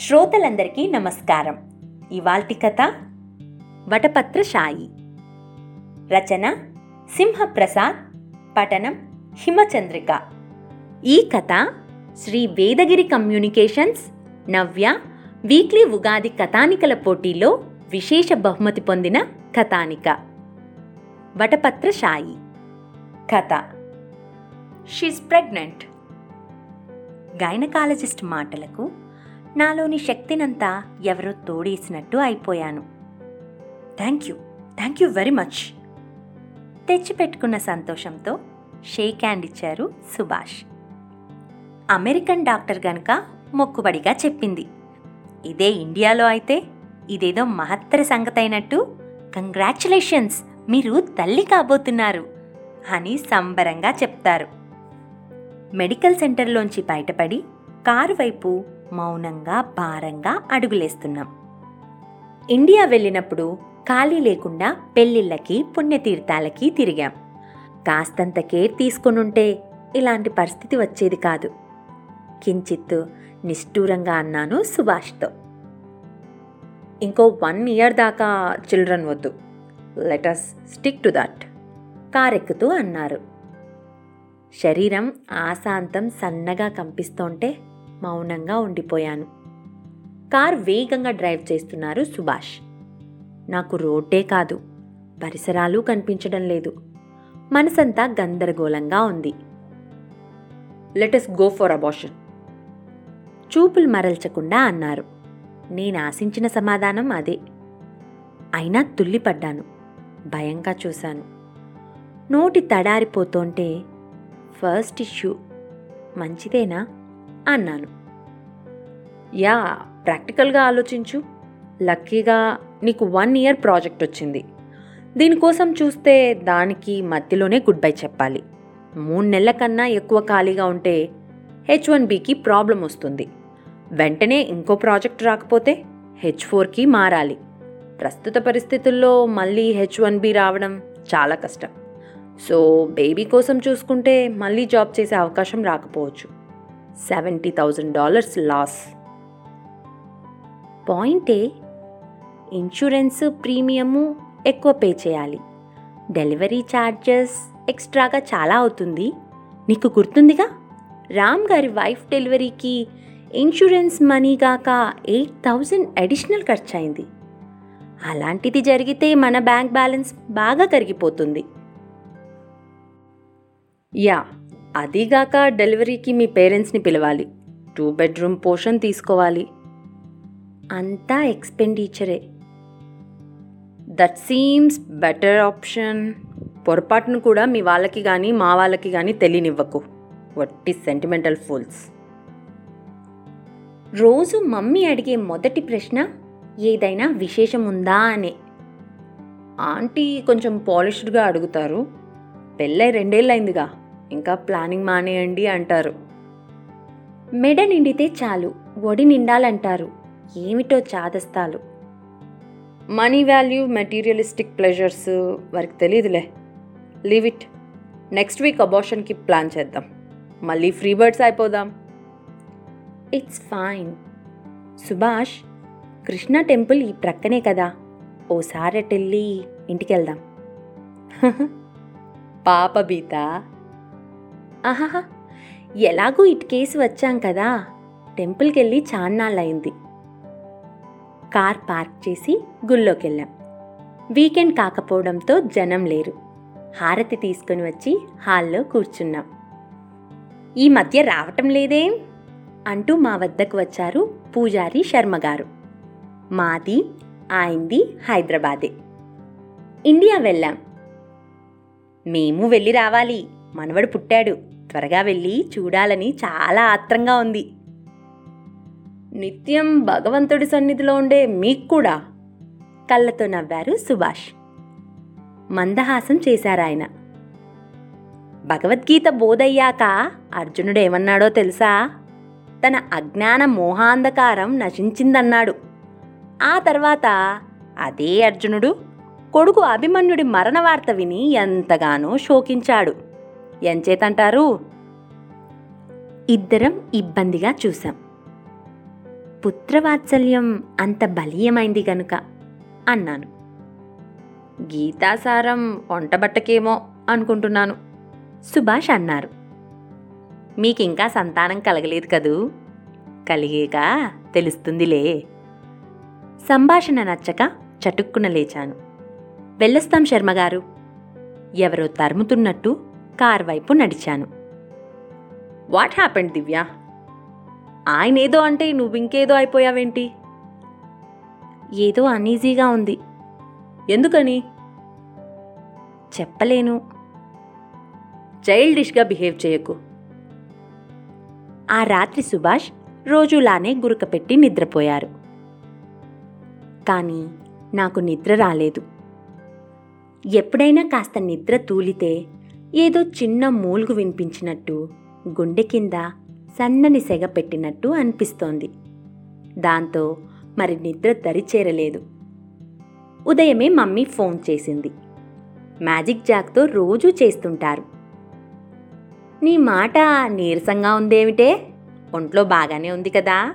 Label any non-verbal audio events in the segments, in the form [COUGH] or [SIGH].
శ్రోతలందరికీ నమస్కారం. ఇవాల్టి కథ వటపత్రశాయి రచన సింహప్రసాద్ పఠనం హిమచంద్రిక. ఈ కథ శ్రీ వేదగిరి కమ్యూనికేషన్స్ నవ్య వీక్లీ ఉగాది కథానికల పోటీలో విశేష బహుమతి పొందిన కథానిక. వటపత్రశాయి కథ షీస్ ప్రెగ్నెంట్ గైనకాలజిస్ట్ మాటలకు నాలోని శక్తినంతా ఎవరో తోడేసినట్టు అయిపోయాను. Thank you. Thank you very much. తెచ్చిపెట్టుకున్న సంతోషంతో షేక్ హ్యాండ్ ఇచ్చారు సుభాష్. అమెరికన్ డాక్టర్ గనుక మొక్కుబడిగా చెప్పింది. ఇదే ఇండియాలో అయితే ఇదేదో మహత్తర సంగతైనట్టు కంగ్రాచులేషన్స్ మీరు తల్లి కాబోతున్నారు అని సంబరంగా చెప్తారు. మెడికల్ సెంటర్లోంచి బయటపడి కారు వైపు మౌనంగా భారంగా అడుగులేస్తున్నాం. ఇండియా వెళ్ళినప్పుడు ఖాళీ లేకుండా పెళ్ళిళ్ళకి పుణ్యతీర్థాలకి తిరిగాం. కాస్తంత కేర్ తీసుకునుంటే ఇలాంటి పరిస్థితి వచ్చేది కాదు. కించిత్తు నిష్ఠూరంగా అన్నాను సుభాష్తో. ఇంకో వన్ ఇయర్ దాకా చిల్డ్రన్ వద్దు. లెటస్ స్టిక్ టు దట్ కారెక్కుతూ అన్నారు. శరీరం ఆశాంతం సన్నగా కంపిస్తోంటే మౌనంగా ఉండిపోయాను. కార్ వేగంగా డ్రైవ్ చేస్తున్నారు సుభాష్. నాకు రోడ్డే కాదు పరిసరాలు కనిపించడం లేదు. మనసంతా గందరగోళంగా ఉంది. లెటస్ గో ఫర్ అబోషన్ చూపులు మరల్చకుండా అన్నారు. నేను ఆశించిన సమాధానం అదే. అయినా తుల్లిపడ్డాను భయంగా చూశాను. నోటి తడారిపోతుంటే ఫస్ట్ ఇష్యూ మంచిదేనా? అన్నాను. యా ప్రాక్టికల్గా ఆలోచించు. లక్కీగా నీకు వన్ ఇయర్ ప్రాజెక్ట్ వచ్చింది. దీనికోసం చూస్తే దానికి మధ్యలోనే గుడ్ బై చెప్పాలి. మూడు నెలల కన్నా ఎక్కువ ఖాళీగా ఉంటే హెచ్ వన్ బికి ప్రాబ్లం వస్తుంది. వెంటనే ఇంకో ప్రాజెక్ట్ రాకపోతే హెచ్ ఫోర్కి మారాలి. ప్రస్తుత పరిస్థితుల్లో మళ్ళీ హెచ్ వన్ బి రావడం చాలా కష్టం. సో బేబీ కోసం చూసుకుంటే మళ్ళీ జాబ్ చేసే అవకాశం రాకపోవచ్చు. Seventy thousand dollars loss. పాయింటే ఇన్సూరెన్స్ ప్రీమియము ఎక్కువ పే చేయాలి. డెలివరీ ఛార్జెస్ ఎక్స్ట్రాగా చాలా అవుతుంది. నీకు గుర్తుందిగా? రామ్ గారి వైఫ్ డెలివరీకి ఇన్సూరెన్స్ మనీ గాక ఎయిట్ థౌజండ్ అడిషనల్ ఖర్చు అయింది అలాంటిది జరిగితే మన బ్యాంక్ బ్యాలెన్స్ బాగా కరిగిపోతుంది. యా అదిగాక డెలివరీకి మీ పేరెంట్స్ని పిలవాలి. టూ బెడ్రూమ్ పోర్షన్ తీసుకోవాలి. అంతా ఎక్స్పెండిచరే. That seems better option. పొరపాటును కూడా మీ వాళ్ళకి కానీ మా వాళ్ళకి కానీ తెలియనివ్వకు. వట్టి సెంటిమెంటల్ ఫూల్స్. రోజు మమ్మీ అడిగే మొదటి ప్రశ్న ఏదైనా విశేషం ఉందా అనే. ఆంటీ కొంచెం పాలిష్డ్గా అడుగుతారు. పెళ్ళై రెండేళ్ళైందిగా ఇంకా ప్లానింగ్ మానేయండి అంటారు. మెడ నిండితే చాలు ఒడి నిండాలంటారు. ఏమిటో చాదస్తాలు. మనీ వాల్యూ మెటీరియలిస్టిక్ ప్లెజర్స్ వారికి తెలియదులే లీవ్ ఇట్. నెక్స్ట్ వీక్ అబార్షన్కి ప్లాన్ చేద్దాం. మళ్ళీ ఫ్రీ బర్డ్స్ అయిపోదాం. It's fine. Subhash Krishna temple ఈ ప్రక్కనే కదా. ఓసారి అటెళ్ళి ఇంటికి వెళ్దాం [LAUGHS] పాప బీత. ఆహాహా ఎలాగూ ఇటుకేసి వచ్చాం కదా. టెంపుల్కి వెళ్ళి చాన్నాళ్ళయింది కార్ పార్క్ చేసి గుళ్ళోకి వెళ్ళాం వీకెండ్ కాకపోవడంతో జనం లేరు. హారతి తీసుకుని వచ్చి హాల్లో కూర్చున్నాం. ఈ మధ్య రావటం లేదేం? అంటూ మా వద్దకు వచ్చారు పూజారి శర్మగారు మాది ఆయింది హైదరాబాదే. ఇండియా వెళ్ళాం. మేము వెళ్ళి రావాలి. మనవడు పుట్టాడు. త్వరగా వెళ్ళి చూడాలని చాలా ఆత్రంగా ఉంది. నిత్యం భగవంతుడి సన్నిధిలో ఉండే మీకు కూడా కళ్ళతో నవ్వారు సుభాష్. మందహాసం చేశారాయన భగవద్గీత బోధయ్యాక అర్జునుడు ఏమన్నాడో తెలుసా? తన అజ్ఞాన మోహాంధకారం నశించిందన్నాడు. ఆ తర్వాత అదే అర్జునుడు కొడుకు అభిమన్యుడి మరణ వార్త విని ఎంతగానో శోకించాడు. ఎంచేతంటారు? ఇద్దరం ఇబ్బందిగా చూశాం. పుత్రవాత్సల్యం అంత బలీయమైంది గనుక అన్నాను. గీతాసారం వంటబట్టకేమో అనుకుంటున్నాను సుభాష్ అన్నారు. మీకింకా సంతానం కలగలేదు కదూ? కలిగేగా తెలుస్తుందిలే. సంభాషణ నచ్చక చటుక్కున లేచాను. వెళ్ళొస్తాం శర్మగారు. ఎవరో తరుముతున్నట్టు కార్ వైపు నడిచాను. What happened Divya? ఆయనేదో అంటే నువ్వింకేదో అయిపోయావేంటి? ఏదో అన్ఈజీగా ఉంది. ఎందుకని? చెప్పలేను. చైల్డిష్గా బిహేవ్ చేయకు. ఆ రాత్రి సుభాష్ రోజులానే గురకపెట్టి నిద్రపోయారు. కానీ నాకు నిద్ర రాలేదు. ఎప్పుడైనా కాస్త నిద్ర తూలితే ఏదో చిన్న మూలుగు వినిపించినట్టు గుండె కింద సన్నని సెగ పెట్టినట్టు అనిపిస్తోంది. దాంతో మరి నిద్ర దరిచేరలేదు. ఉదయమే మమ్మీ ఫోన్ చేసింది. మ్యాజిక్ జాక్తో రోజూ చేస్తుంటారు. నీ మాట నీరసంగా ఉందేమిటే? ఒంట్లో బాగానే ఉంది కదా?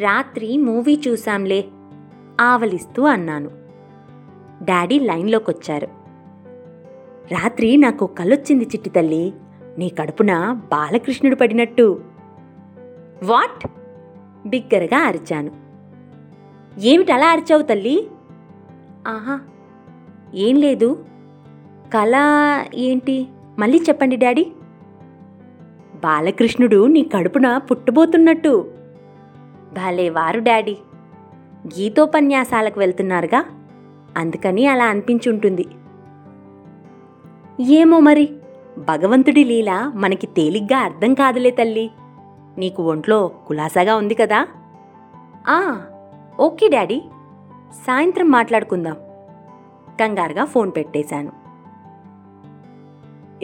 రాత్రి మూవీ చూశాంలే ఆవలిస్తూ అన్నాను. డాడీ లైన్లోకొచ్చారు. రాత్రి నాకు కళ్ళొచ్చింది చిట్టి తల్లి. నీ కడుపున బాలకృష్ణుడు పడినట్టు. వాట్? బిగ్గరగా అరిచాను. ఏమిటలా అరిచావు తల్లి? ఆహా ఏం లేదు. కళ ఏంటి? మళ్ళీ చెప్పండి డాడీ. బాలకృష్ణుడు నీ కడుపున పుట్టబోతున్నట్టు. భలే వారు డాడీ. గీతోపన్యాసాలకు వెళ్తున్నారుగా. అందుకని అలా అనిపించుంటుంది. ఏమో మరి? భగవంతుడి లీల మనకి తేలిగ్గా అర్థం కాదులే తల్లి. నీకు ఒంట్లో కులాసాగా ఉంది కదా? ఆ ఓకే డాడీ. సాయంత్రం మాట్లాడుకుందాం. కంగారుగా ఫోన్ పెట్టేశాను.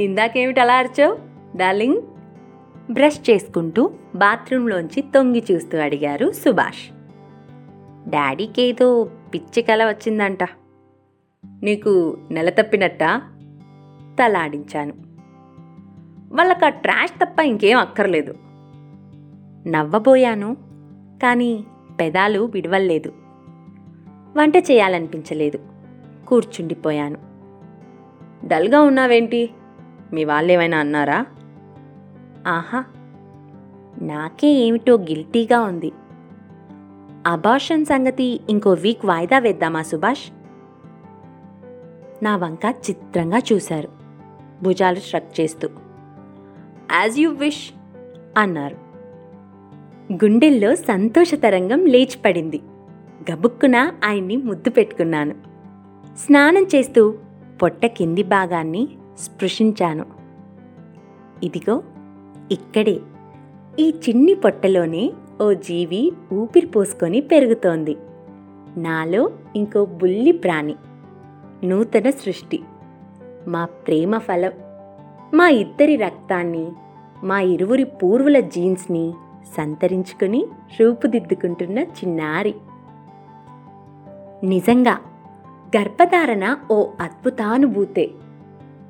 ఇందాకేమిటి అలా అరిచావు డార్లింగ్? బ్రష్ చేసుకుంటూ బాత్రూంలోంచి తొంగి చూస్తూ అడిగారు సుభాష్. డాడీకేదో పిచ్చి కల వచ్చిందంట. నీకు నెల తప్పినట్టా? తలాడించాను. వాళ్ళకి ఆ ట్రాష్ తప్ప ఇంకేం అక్కర్లేదు. నవ్వబోయాను కానీ పెదాలు విడవల్లేదు వంట చేయాలనిపించలేదు. కూర్చుండిపోయాను. డల్గా ఉన్నావేంటి? మీ వాళ్ళేమైనా అన్నారా? ఆహా నాకే ఏమిటో గిల్టీగా ఉంది. అబార్షన్ సంగతి ఇంకో వీక్ వాయిదా వేద్దామా సుభాష్? నా వంక చిత్రంగా చూశారు. భుజాలు స్ట్రక్ చేస్తూ. యాజ్ యూ విష్ అన్నారు. గుండెల్లో సంతోష తరంగం లేచిపడింది. గబుక్కున ఆయన్ని ముద్దు పెట్టుకున్నాను. స్నానం చేస్తూ పొట్ట కింది భాగాన్ని స్పృశించాను. ఇదిగో ఇక్కడే. ఈ చిన్ని పొట్టలోనే ఓ జీవి ఊపిరి పోసుకొని పెరుగుతోంది. నాలో ఇంకో బుల్లి ప్రాణి. నూతన సృష్టి. మా ప్రేమ ఫలం. మా ఇద్దరి రక్తాన్ని మా ఇరువురి పూర్వుల జీన్స్ని సంతరించుకుని రూపుదిద్దుకుంటున్న చిన్నారి. నిజంగా గర్భధారణ ఓ అద్భుతానుభూతే.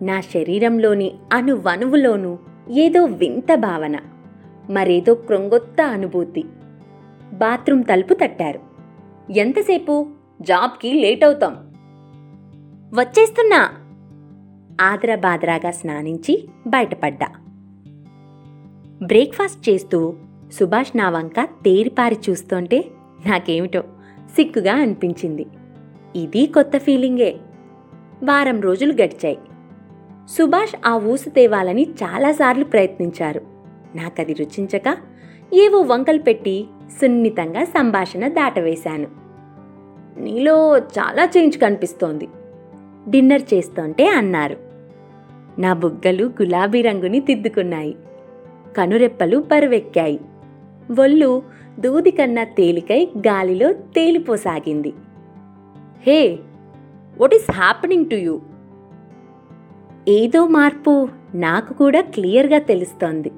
నా శరీరంలోని అణువణువులోనూ ఏదో వింత భావన మరేదో క్రొంగొత్త అనుభూతి. బాత్రూమ్ తలుపు తట్టారు. ఎంతసేపు? జాబ్కి లేట్ అవుతాం. వచ్చేస్తున్నా! ఆదరబాదరాగా స్నానించి బయటపడ్డా. బ్రేక్ఫాస్ట్ చేస్తూ సుభాష్ నా వంక తేరిపారి చూస్తుంటే నాకేమిటో సిగ్గుగా అనిపించింది. ఇది కొత్త ఫీలింగే. వారం రోజులు గడిచాయి. సుభాష్ ఆ ఊసు తేవాలని చాలాసార్లు ప్రయత్నించారు. నాకది రుచించక ఏవో వంకలు పెట్టి సున్నితంగా సంభాషణ దాటవేశాను. నీలో చాలా చేంజ్ కనిపిస్తోంది. డిన్నర్ చేస్తుంటే అన్నారు. నా బుగ్గలు గులాబీ రంగుని దిద్దుకున్నాయి. కనురెప్పలు పరువెక్కాయి. ఒళ్ళు దూది కన్నా తేలికై గాలిలో తేలిపోసాగింది. Hey what is happening to you ఏదో మార్పు నాకు కూడా క్లియర్గా తెలుస్తోంది.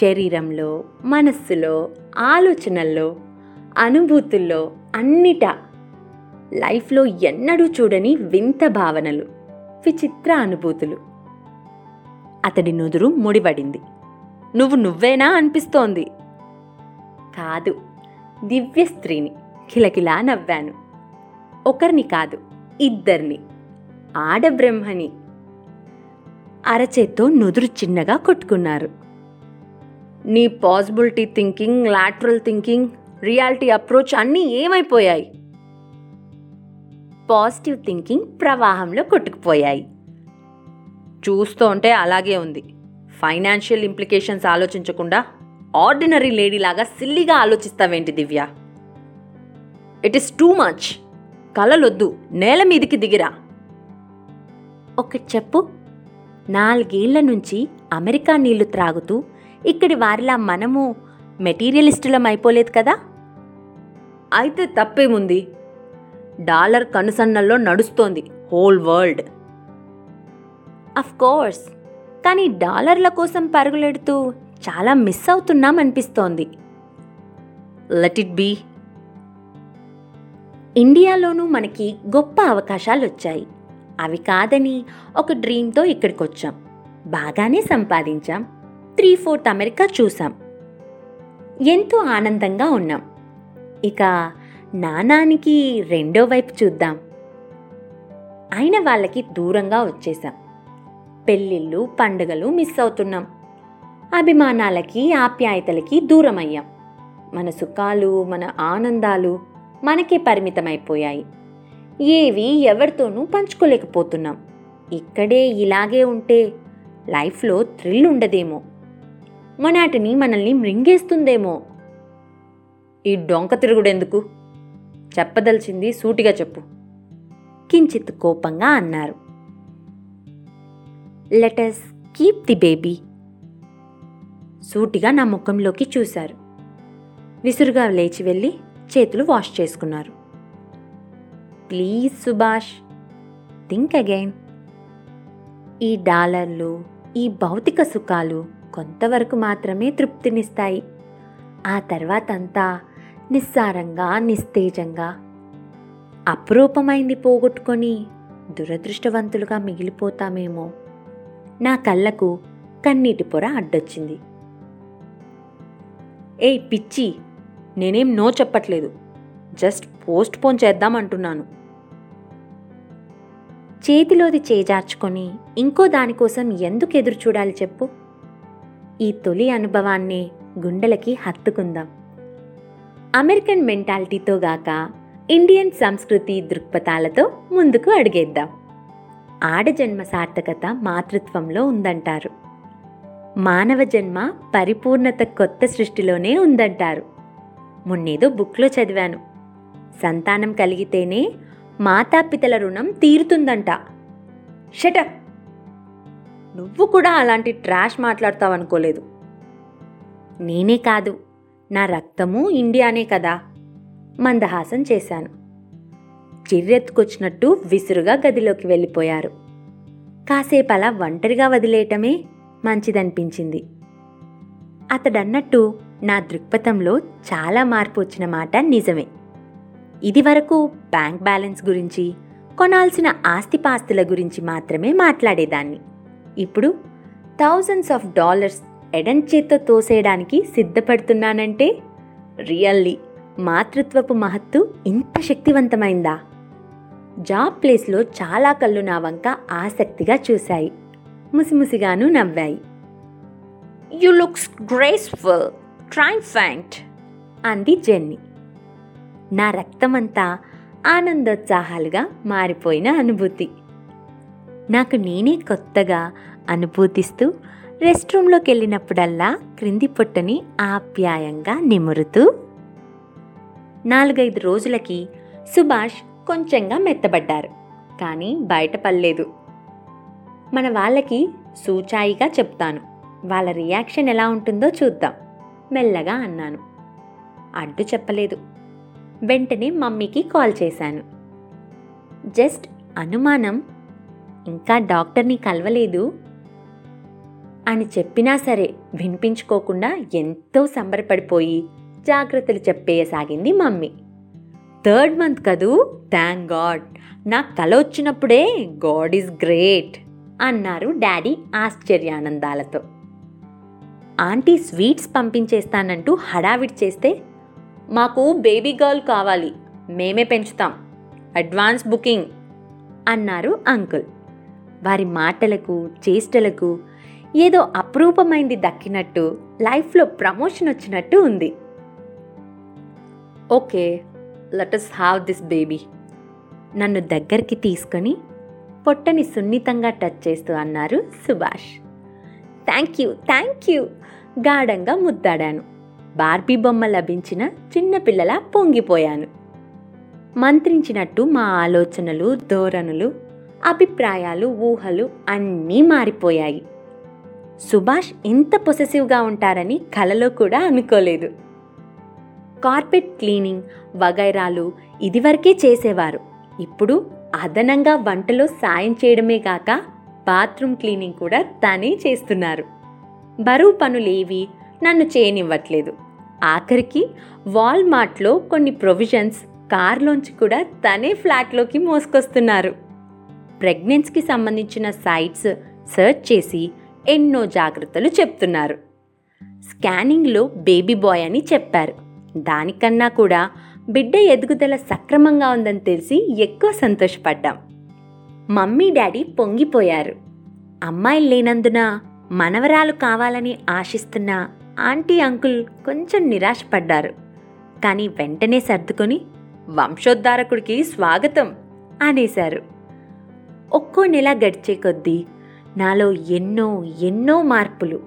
శరీరంలో మనస్సులో ఆలోచనల్లో అనుభూతుల్లో అన్నిటా. లైఫ్లో ఎన్నడూ చూడని వింత భావనలు. విచిత్ర అనుభూతులు. అతడి నుదురు ముడిపడింది. నువ్వు నువ్వేనా? అనిపిస్తోంది. కాదు దివ్య స్త్రీని. కిలకిలా నవ్వాను. ఒకరిని కాదు ఇద్దరిని. ఆడబ్రహ్మని అరచేత్తో నుదురు చిన్నగా కొట్టుకున్నారు. నీ possibility thinking lateral thinking reality approach అన్నీ ఏమైపోయాయి? పాజిటివ్ థింకింగ్ ప్రవాహంలో కొట్టుకుపోయాయి. చూస్తూ ఉంటే అలాగే ఉంది. ఫైనాన్షియల్ ఇంప్లికేషన్స్ ఆలోచించకుండా ఆర్డినరీ లేడీలాగా సిల్లిగా ఆలోచిస్తావేంటి Divya? It is too much కలలొద్దు. నేల మీదికి దిగిరా. ఒకటి చెప్పు. నాలుగేళ్ళ నుంచి అమెరికా నీళ్ళు త్రాగుతూ ఇక్కడి వారిలా మనము మెటీరియలిస్టులం అయిపోలేదు కదా? అయితే తప్పేముంది? డాలర్ కనుసన్నల్లో నడుస్తోంది హోల్ వరల్డ్. అఫ్ కోర్స్ కానీ డాలర్ల కోసం పరుగులెడుతూ చాలా మిస్ అవుతున్నాం అనిపిస్తోంది. లెట్ ఇట్ బీ ఇండియాలోనూ మనకి గొప్ప అవకాశాలు వచ్చాయి. అవి కాదని ఒక డ్రీమ్తో ఇక్కడికి వచ్చాం బాగానే సంపాదించాం. త్రీ ఫోర్త్ అమెరికా చూసాం. ఎంతో ఆనందంగా ఉన్నాం. ఇక నానానికి రెండో వైపు చూద్దాం. అయిన వాళ్ళకి దూరంగా వచ్చేసాం పెళ్ళిళ్ళు పండుగలు మిస్ అవుతున్నాం. అభిమానాలకి ఆప్యాయతలకి దూరం అయ్యాం మన సుఖాలు మన ఆనందాలు మనకే పరిమితమైపోయాయి. ఏవి ఎవరితోనూ పంచుకోలేకపోతున్నాం. ఇక్కడే ఇలాగే ఉంటే లైఫ్లో థ్రిల్ ఉండదేమో. మనాటిని మనల్ని మృంగేస్తుందేమో. ఈ డొంక తిరుగుడెందుకు? చెప్పదలిచింది సూటిగా చెప్పు. కించిత్ కోపంగా అన్నారు. లెటస్ కీప్ ది బేబీ సూటిగా నా ముఖంలోకి చూశారు. విసురుగా లేచి వెళ్ళి చేతులు వాష్ చేసుకున్నారు. ప్లీజ్ సుభాష్ థింక్ అగైన్ ఈ డాలర్లు ఈ భౌతిక సుఖాలు కొంతవరకు మాత్రమే తృప్తినిస్తాయి. ఆ తర్వాత అంతా నిస్సారంగా నిస్తేజంగా అప్రూపమైంది పోగొట్టుకొని దురదృష్టవంతులుగా మిగిలిపోతామేమో. నా కళ్ళకు కన్నీటి పొర అడ్డొచ్చింది. ఏయ్ పిచ్చి నేనేం నో చెప్పట్లేదు. జస్ట్ పోస్ట్ పోన్ చేద్దామంటున్నాను. చేతిలోది చేజార్చుకొని ఇంకో దానికోసం ఎందుకు ఎదురు చూడాలి చెప్పు? ఈ తొలి అనుభవాన్నే గుండెలకి హత్తుకుందాం. అమెరికన్ మెంటాలిటీతో గాక ఇండియన్ సంస్కృతి దృక్పథాలతో ముందుకు అడిగేద్దాం. ఆడజన్మ సార్థకత మాతృత్వంలో ఉందంటారు. మానవ జన్మ పరిపూర్ణత కొత్త సృష్టిలోనే ఉందంటారు. మొన్నేదో బుక్లో చదివాను. సంతానం కలిగితేనే మాతాపితల రుణం తీరుతుందంట. షటప్ నువ్వు కూడా అలాంటి ట్రాష్ మాట్లాడతావనుకోలేదు. నేనే కాదు. నా రక్తము ఇండియానే కదా? మందహాసం చేశాను. చిర్రెత్తుకొచ్చినట్టు విసురుగా గదిలోకి వెళ్ళిపోయారు. కాసేపు అలా ఒంటరిగా వదిలేయటమే మంచిదనిపించింది. అతడన్నట్టు నా దృక్పథంలో చాలా మార్పు వచ్చిన మాట నిజమే. ఇదివరకు బ్యాంక్ బ్యాలెన్స్ గురించి కొనాల్సిన ఆస్తిపాస్తుల గురించి మాత్రమే మాట్లాడేదాన్ని. ఇప్పుడు థౌజండ్స్ ఆఫ్ డాలర్స్ ఎడంచేత్తో తోసేయడానికి సిద్ధపడుతున్నానంటే? రియల్లీ మాతృత్వపు మహత్తు ఇంత శక్తివంతమైందా? జాబ్ ప్లేస్లో చాలా కళ్ళు నా వంక ఆసక్తిగా చూశాయి. ముసిముసిగాను నవ్వాయి. యు లుక్స్ గ్రేస్ఫుల్ ట్రైఫాంట్ అంది జెన్నీ. నా రక్తమంతా ఆనందోత్సాహాలుగా మారిపోయిన అనుభూతి. నాకు నేనే కొత్తగా అనుభూతిస్తూ రెస్ట్ రూమ్లోకి వెళ్ళినప్పుడల్లా క్రింది పొట్టని ఆప్యాయంగా నిమురుతూ నాలుగైదు రోజులకి సుభాష్ కొంచెంగా మెత్తబడ్డారు కానీ బయటపడలేదు మన వాళ్ళకి సూచాయిగా చెప్తాను వాళ్ళ రియాక్షన్ ఎలా ఉంటుందో చూద్దాం మెల్లగా అన్నాను. అడ్డు చెప్పలేదు. వెంటనే మమ్మీకి కాల్ చేశాను. జస్ట్ అనుమానం ఇంకా డాక్టర్ని కలవలేదు అని చెప్పినా సరే వినిపించుకోకుండా ఎంతో సంబరపడిపోయి జాగ్రత్తలు చెప్పేయసాగింది మమ్మీ. థర్డ్ మంత్ కదూ? Thank God. నాకు కల వచ్చినప్పుడే గాడ్ ఈజ్ గ్రేట్ అన్నారు డాడీ ఆశ్చర్యానందాలతో. ఆంటీ స్వీట్స్ పంపించేస్తానంటూ హడావిడి చేస్తే మాకు బేబీ గర్ల్ కావాలి మేమే పెంచుతాం అడ్వాన్స్ బుకింగ్ అన్నారు అంకుల్. వారి మాటలకు చేష్టలకు ఏదో అప్రూపమైంది దక్కినట్టు లైఫ్లో ప్రమోషన్ వచ్చినట్టు ఉంది. Okay let's have this baby నన్ను దగ్గరికి తీసుకొని పొట్టని సున్నితంగా టచ్ చేస్తూ అన్నారు Subhash. Thank you thank you గాఢంగా ముద్దాడాను. బార్బీ బొమ్మ లభించిన చిన్నపిల్లలా పొంగిపోయాను. మంత్రించినట్టు మా ఆలోచనలు ధోరణులు అభిప్రాయాలు ఊహలు అన్నీ మారిపోయాయి. సుభాష్ ఇంత పొసెసివ్గా ఉంటారని కలలో కూడా అనుకోలేదు. కార్పెట్ క్లీనింగ్ వగైరాలు ఇదివరకే చేసేవారు. ఇప్పుడు అదనంగా వంటలో సాయం చేయడమే కాక బాత్రూమ్ క్లీనింగ్ కూడా తనే చేస్తున్నారు. బరువు పనులేవి నన్ను చేయనివ్వట్లేదు. ఆఖరికి వాల్మార్ట్లో కొన్ని ప్రొవిజన్స్ కార్లోంచి కూడా తనే ఫ్లాట్లోకి మోసుకొస్తున్నారు. ప్రెగ్నెన్సీకి సంబంధించిన సైట్స్ సెర్చ్ చేసి ఎన్నో జాగ్రత్తలు చెప్తున్నారు. స్కానింగ్లో బేబీ బాయ్ అని చెప్పారు. దానికన్నా కూడా బిడ్డ ఎదుగుదల సక్రమంగా ఉందని తెలిసి ఎక్కువ సంతోషపడ్డాం. మమ్మీ డాడీ పొంగిపోయారు. అమ్మాయిలు లేనందున మనవరాలు కావాలని ఆశిస్తున్న ఆంటీ అంకుల్ కొంచెం నిరాశపడ్డారు. కానీ వెంటనే సర్దుకొని వంశోద్ధారకుడికి స్వాగతం అనేశారు. ఒక్కో నెల గడిచే కొద్దీ నాలో ఎన్నో ఎన్నో మార్పులు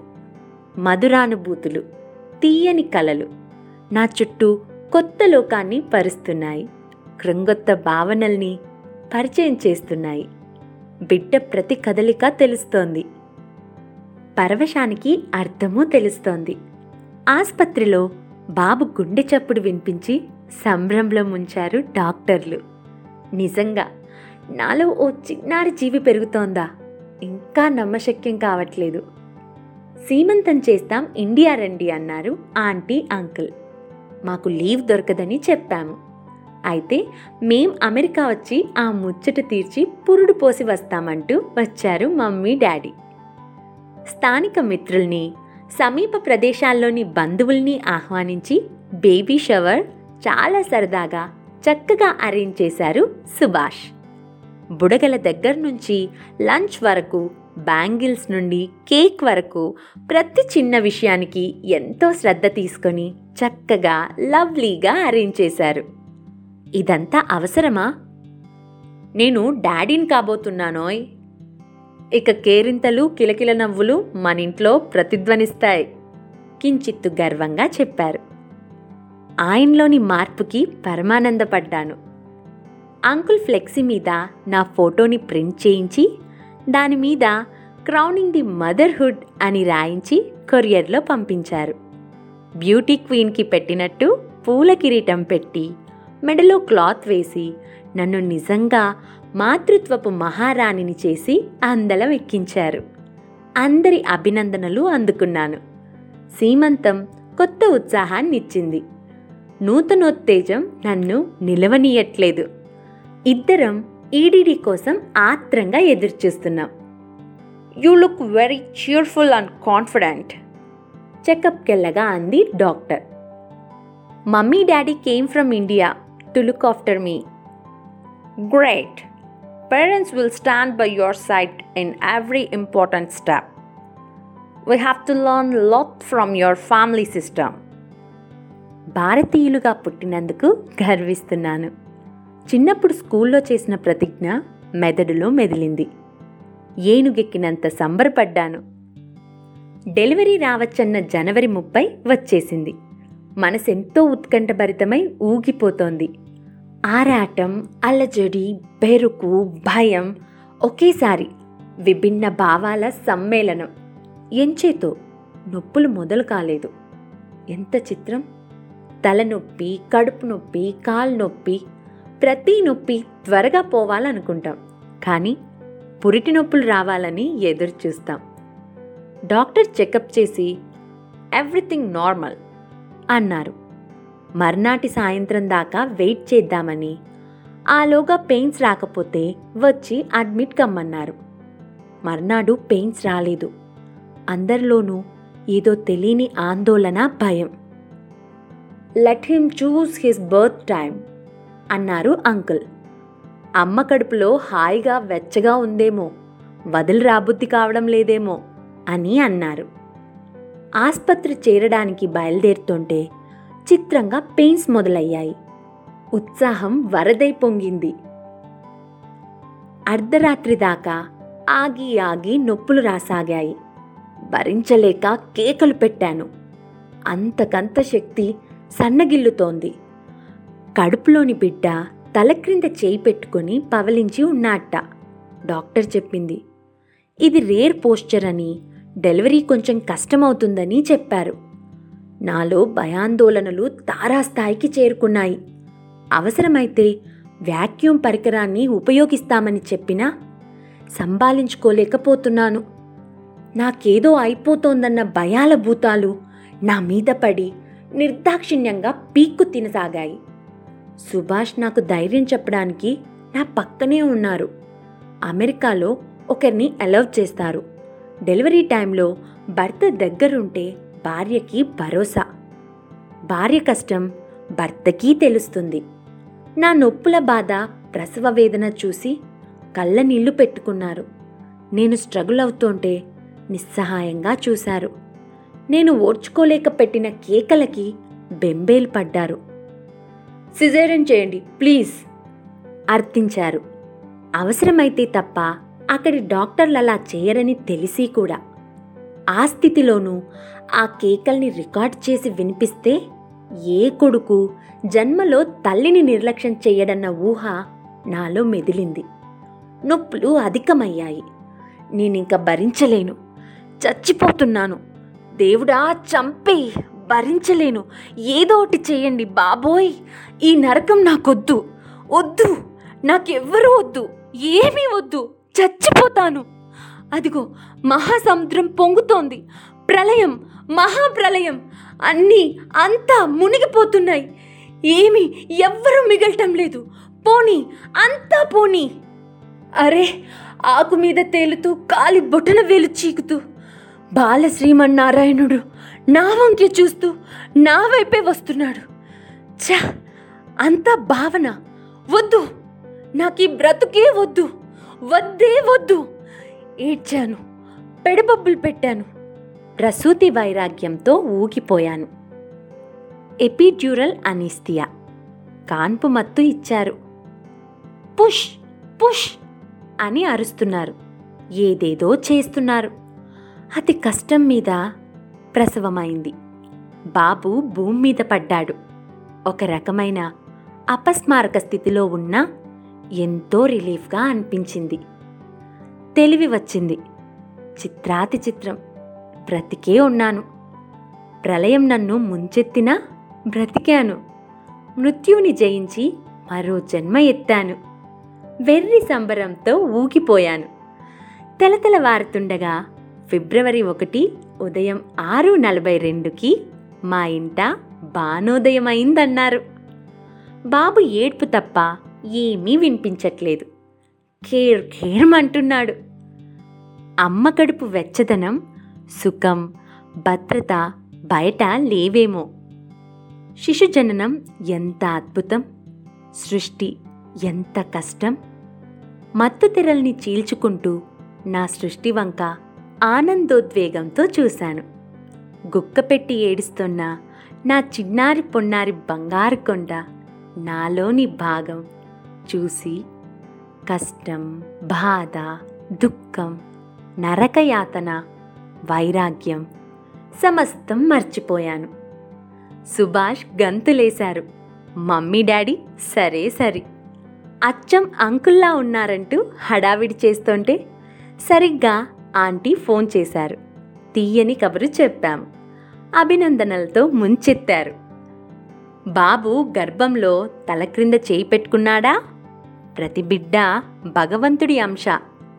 మధురానుభూతులు తీయని కలలు నా చుట్టూ కొత్త లోకాన్ని పరుస్తున్నాయి. కృంగొత్త భావనల్ని పరిచయం చేస్తున్నాయి. బిడ్డ ప్రతి కదలిక తెలుస్తోంది. పరవశానికి అర్థమూ తెలుస్తోంది. ఆసుపత్రిలో బాబు గుండె చప్పుడు వినిపించి సంభ్రంలో ముంచారు డాక్టర్లు. నిజంగా నాలో ఓ చిన్నారి జీవి పెరుగుతోందా? ఇంకా నమ్మశక్యం కావట్లేదు. సీమంతం చేస్తాం ఇండియా రండి అన్నారు ఆంటీ అంకుల్. మాకు లీవ్ దొరకదని చెప్పాము. అయితే మేం అమెరికా వచ్చి ఆ ముచ్చట తీర్చి పురుడు పోసి వస్తామంటూ వచ్చారు మమ్మీ డాడీ. స్థానిక మిత్రుల్ని సమీప ప్రదేశాల్లోని బంధువుల్ని ఆహ్వానించి బేబీ షవర్ చాలా సరదాగా చక్కగా అరేంజ్ చేశారు సుభాష్. బుడగల దగ్గర నుంచి లంచ్ వరకు బ్యాంగిల్స్ నుండి కేక్ వరకు ప్రతి చిన్న విషయానికి ఎంతో శ్రద్ధ తీసుకొని చక్కగా లవ్లీగా అరేంజ్ చేశారు. ఇదంతా అవసరమా? నేను డాడీని కాబోతున్నానోయ్. ఇక కేరింతలు కిలకిల నవ్వులు మన ఇంట్లో ప్రతిధ్వనిస్తాయి కించిత్తు గర్వంగా చెప్పారు. ఆయనలోని మార్పుకి పరమానందపడ్డాను. అంకుల్ ఫ్లెక్సీ మీద నా ఫోటోని ప్రింట్ చేయించి దాని మీద క్రౌనింగ్ ది మదర్హుడ్ అని రాయించి కొరియర్లో పంపించారు. బ్యూటీ క్వీన్కి పెట్టినట్టు పూల కిరీటం పెట్టి మెడలో క్లాత్ వేసి నన్ను నిజంగా మాతృత్వపు మహారాణిని చేసి అందలం ఎక్కించారు. అందరి అభినందనలు అందుకున్నాను. సీమంతం కొత్త ఉత్సాహాన్ని ఇచ్చింది నూతనోత్తేజం నన్ను నిలవనీయట్లేదు. ఇద్దరం ఈడీడీ కోసం ఆత్రంగా ఎదురుచూస్తున్నాం. You look very cheerful and confident చెకప్కెళ్ళగా అంది doctor. Mummy daddy came from India to look after me great parents will stand by your side in every important step we have to learn lot from your family system భారతీయులుగా పుట్టినందుకు గర్విస్తున్నాను. చిన్నప్పుడు స్కూల్లో చేసిన ప్రతిజ్ఞ మెదడులో మెదిలింది. ఏనుగెక్కినంత సంబరపడ్డాను. Delivery రావచ్చన్న జనవరి ముప్పై వచ్చేసింది. మనసెంతో ఉత్కంఠభరితమై ఊగిపోతోంది. ఆరాటం అల్లజడి బెరుకు భయం ఒకేసారి విభిన్న భావాల సమ్మేళనం. ఎంచేతో నొప్పులు మొదలు కాలేదు. ఎంత చిత్రం? తలనొప్పి కడుపు నొప్పి కాలు నొప్పి ప్రతి నొప్పి త్వరగా పోవాలనుకుంటాం. కానీ పురిటి నొప్పులు రావాలని ఎదురు చూస్తాం. డాక్టర్ చెకప్ చేసి ఎవ్రీథింగ్ నార్మల్ అన్నారు. మర్నాటి సాయంత్రం దాకా వెయిట్ చేద్దామని ఆలోగా పెయిన్స్ రాకపోతే వచ్చి అడ్మిట్ కమ్మన్నారు. మర్నాడు పెయిన్స్ రాలేదు. అందరిలోనూ ఏదో తెలియని ఆందోళన భయం. Let him choose his birth time అన్నారు అంకుల్. అమ్మ కడుపులో హాయిగా వెచ్చగా ఉందేమో వదిలి రాబుద్ధి కావడం లేదేమో అని అన్నారు. ఆస్పత్రి చేరడానికి బయలుదేరుతుంటే చిత్రంగా పెయిన్స్ మొదలయ్యాయి. ఉత్సాహం వరదై పొంగింది. అర్ధరాత్రి దాకా ఆగి ఆగి నొప్పులు రాసాగాయి. భరించలేక కేకలు పెట్టాను. అంతకంత శక్తి సన్నగిల్లుతోంది. కడుపులోని బిడ్డ తల క్రింద చేయి పెట్టుకుని పవలించి ఉన్నట్ట డాక్టర్ చెప్పింది ఇది రేర్ పోస్చర్ అని డెలివరీ కొంచెం కష్టమవుతుందని చెప్పారు. నాలో భయాందోళనలు తారాస్థాయికి చేరుకున్నాయి. అవసరమైతే వ్యాక్యూమ్ పరికరాన్ని ఉపయోగిస్తామని చెప్పినా సంభాలించుకోలేకపోతున్నాను. నాకేదో అయిపోతోందన్న భయాల భూతాలు నా మీద పడి నిర్దాక్షిణ్యంగా పీక్కు తినసాగాయి. సుభాష్ నాకు ధైర్యం చెప్పడానికి నా పక్కనే ఉన్నారు. అమెరికాలో ఒకరిని అలౌ చేస్తారు. డెలివరీ టైంలో భర్త దగ్గరుంటే భార్యకి భరోసా. భార్య కష్టం భర్తకి తెలుస్తుంది. నా నొప్పుల బాధ ప్రసవ వేదన చూసి కళ్ళ నీళ్ళు పెట్టుకున్నారు. నేను స్ట్రగుల్ అవుతుంటే నిస్సహాయంగా చూశారు. నేను ఓర్చుకోలేక పెట్టిన కేకలకి బెంబేలు పడ్డారు. సిజేరియన్ చేయండి ప్లీజ్. అర్థించారు. అవసరమైతే తప్ప అక్కడి డాక్టర్లు అలా చేయరని తెలిసి కూడా. ఆ స్థితిలోనూ ఆ కేకల్ని రికార్డ్ చేసి వినిపిస్తే ఏ కొడుకు జన్మలో తల్లిని నిర్లక్ష్యం చేయడన్న ఊహ నాలో మెదిలింది. నొప్పులు అధికమయ్యాయి. నేనింక భరించలేను. చచ్చిపోతున్నాను. దేవుడా చంపి భరించలేను. ఏదో ఒకటి చేయండి బాబోయ్. ఈ నరకం నాకొద్దు. వద్దు. నాకెవ్వరూ వద్దు. ఏమీ వద్దు. చచ్చిపోతాను. అదిగో మహాసముద్రం పొంగుతోంది. ప్రళయం మహాప్రళయం అన్నీ అంతా మునిగిపోతున్నాయి. ఏమి ఎవ్వరూ మిగలటం లేదు. పోనీ అంతా పోనీ. అరే ఆకు మీద తేలుతూ కాలి బొటన వేలు చీకుతూ. బాల శ్రీమన్నారాయణుడు నా వంకే చూస్తూ నా వైపే వస్తున్నాడు. ఛ అంత భావన. వద్దు. నాకు ఈ బ్రతుకే వద్దు. వద్దే వద్దు. ఏడ్చాను. పెడబొబ్బులు పెట్టాను. ప్రసూతి వైరాగ్యంతో ఊగిపోయాను. ఎపిడ్యూరల్ అనిస్థియా కాన్పు మత్తు ఇచ్చారు. పుష్ పుష్ అని అరుస్తున్నారు. ఏదేదో చేస్తున్నారు. అతి కష్టం మీద ప్రసవమైంది. బాబు భూమి మీద పడ్డాడు. ఒక రకమైన అపస్మారక స్థితిలో ఉన్న ఎంతో రిలీఫ్గా అనిపించింది. తెలివి వచ్చింది. చిత్రాతి చిత్రం. బ్రతికే ఉన్నాను. ప్రళయం నన్ను ముంచెత్తినా బ్రతికాను. మృత్యుని జయించి మరో జన్మ ఎత్తాను. వెర్రి సంబరంతో ఊగిపోయాను. తెలతెలవారుతుండగా ఫిబ్రవరి ఒకటి ఉదయం ఆరు నలభై రెండుకి మా ఇంట బానోదయం అయిందన్నారు బాబు ఏడ్పు తప్ప ఏమీ వినిపించట్లేదు. ఖేర్ ఖేర్మంటున్నాడు అమ్మ కడుపు వెచ్చదనం సుఖం భద్రత బయట లేవేమో. శిశుజననం ఎంత అద్భుతం సృష్టి ఎంత కష్టం. మత్తు తెరల్ని చీల్చుకుంటూ నా సృష్టి వంక ఆనందోద్వేగంతో చూశాను. గుక్కపెట్టి ఏడుస్తున్న నా చిన్నారి పొన్నారి బంగారు కొండ నాలోని భాగం చూసి కష్టం బాధ దుఃఖం నరకయాతన వైరాగ్యం సమస్తం మర్చిపోయాను. సుభాష్ గంతులేశారు. మమ్మీ డాడీ సరే సరే. అచ్చం అంకుల్లా ఉన్నారంటూ హడావిడి చేస్తుంటే సరిగ్గా ఆంటీ ఫోన్ చేశారు. తీయని కబురు చెప్పాం. అభినందనలతో ముంచెత్తారు. బాబు గర్భంలో తల క్రింద చేయి పెట్టుకున్నాడా? ప్రతి బిడ్డ భగవంతుడి అంశ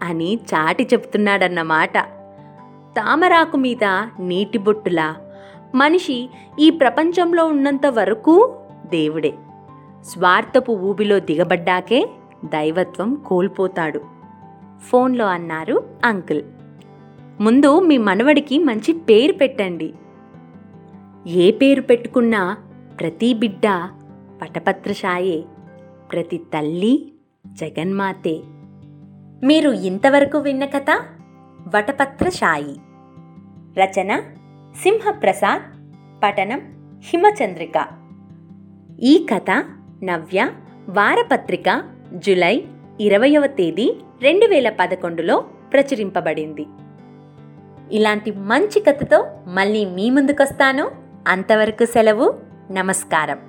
అని చాటి చెప్తున్నాడన్నమాట తామరాకు మీద నీటి బొట్టులా. మనిషి ఈ ప్రపంచంలో ఉన్నంత వరకు దేవుడే. స్వార్థపు ఊబిలో దిగబడ్డాకే దైవత్వం కోల్పోతాడు. ఫోన్లో అన్నారు అంకుల్. ముందు మీ మనవడికి మంచి పేరు పెట్టండి. ఏ పేరు పెట్టుకున్నా ప్రతి బిడ్డ పటపత్రశాయే ప్రతి తల్లి జగన్మాతే. మీరు ఇంతవరకు విన్న కథ వటపత్రశాయి. రచన సింహప్రసాద్ పఠనం హిమచంద్రిక. ఈ కథ నవ్య వారపత్రిక జులై ఇరవయవ తేదీ రెండు వేల పదకొండులో ప్రచురింపబడింది. ఇలాంటి మంచి కథతో మళ్ళీ మీ ముందుకొస్తాను. అంతవరకు సెలవు. నమస్కారం.